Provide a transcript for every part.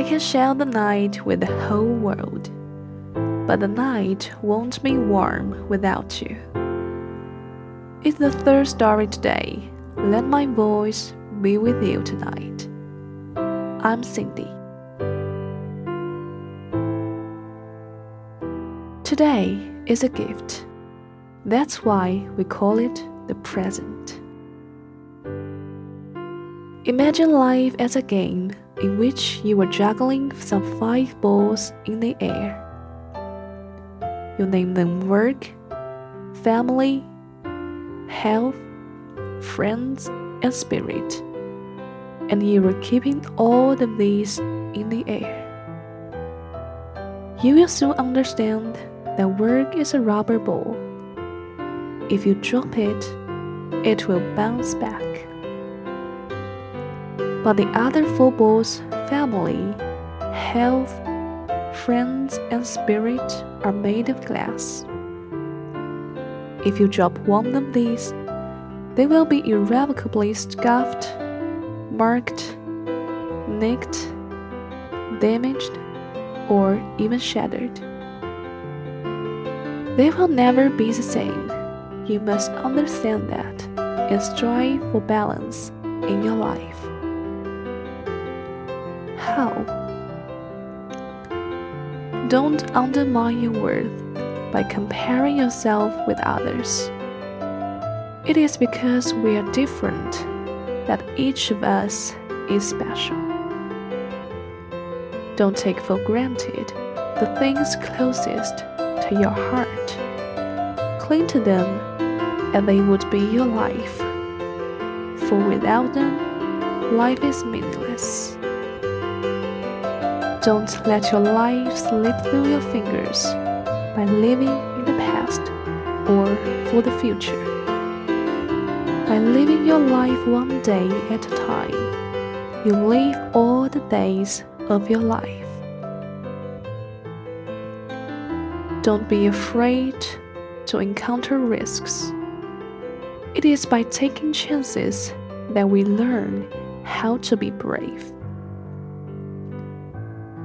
I can share the night with the whole world, but the night won't be warm without you. It's the third story today. Let my voice be with you tonight. I'm Cindy. Today is a gift. That's why we call it the present. Imagine life as a game in which you were juggling some five balls in the air. You name them work, family, health, friends, and spirit, and you were keeping all of these in the air. You will soon understand that work is a rubber ball. If you drop it, it will bounce back. But the other four balls, family, health, friends, and spirit, are made of glass. If you drop one of these, they will be irrevocably scuffed, marked, nicked, damaged, or even shattered. They will never be the same. You must understand that and strive for balance in your life. How? Don't undermine your worth by comparing yourself with others. It is because we are different that each of us is special. Don't take for granted the things closest to your heart. Cling to them, and they would be your life. For without them, life is meaningless. Don't let your life slip through your fingers by living in the past or for the future. By living your life one day at a time, you live all the days of your life. Don't be afraid to encounter risks. It is by taking chances that we learn how to be brave.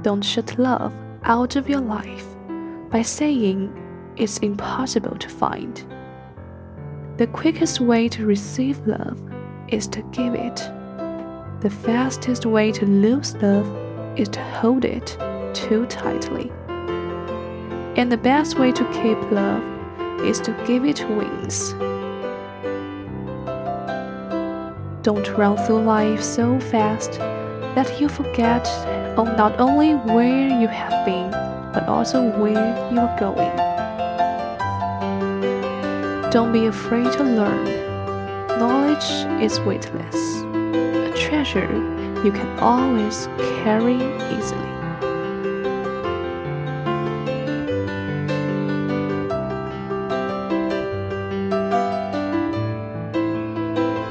Don't shut love out of your life by saying it's impossible to find. The quickest way to receive love is to give it. The fastest way to lose love is to hold it too tightly. And the best way to keep love is to give it wings. Don't run through life so fast that you forget not only where you have been, but also where you are going. Don't be afraid to learn. Knowledge is weightless, a treasure you can always carry easily.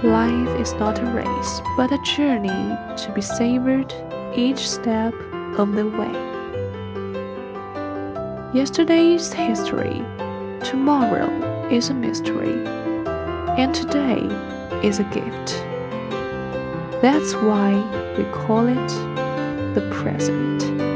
Life is not a race, but a journey to be savored each step of the way. Yesterday's history, tomorrow is a mystery, and today is a gift. That's why we call it the present.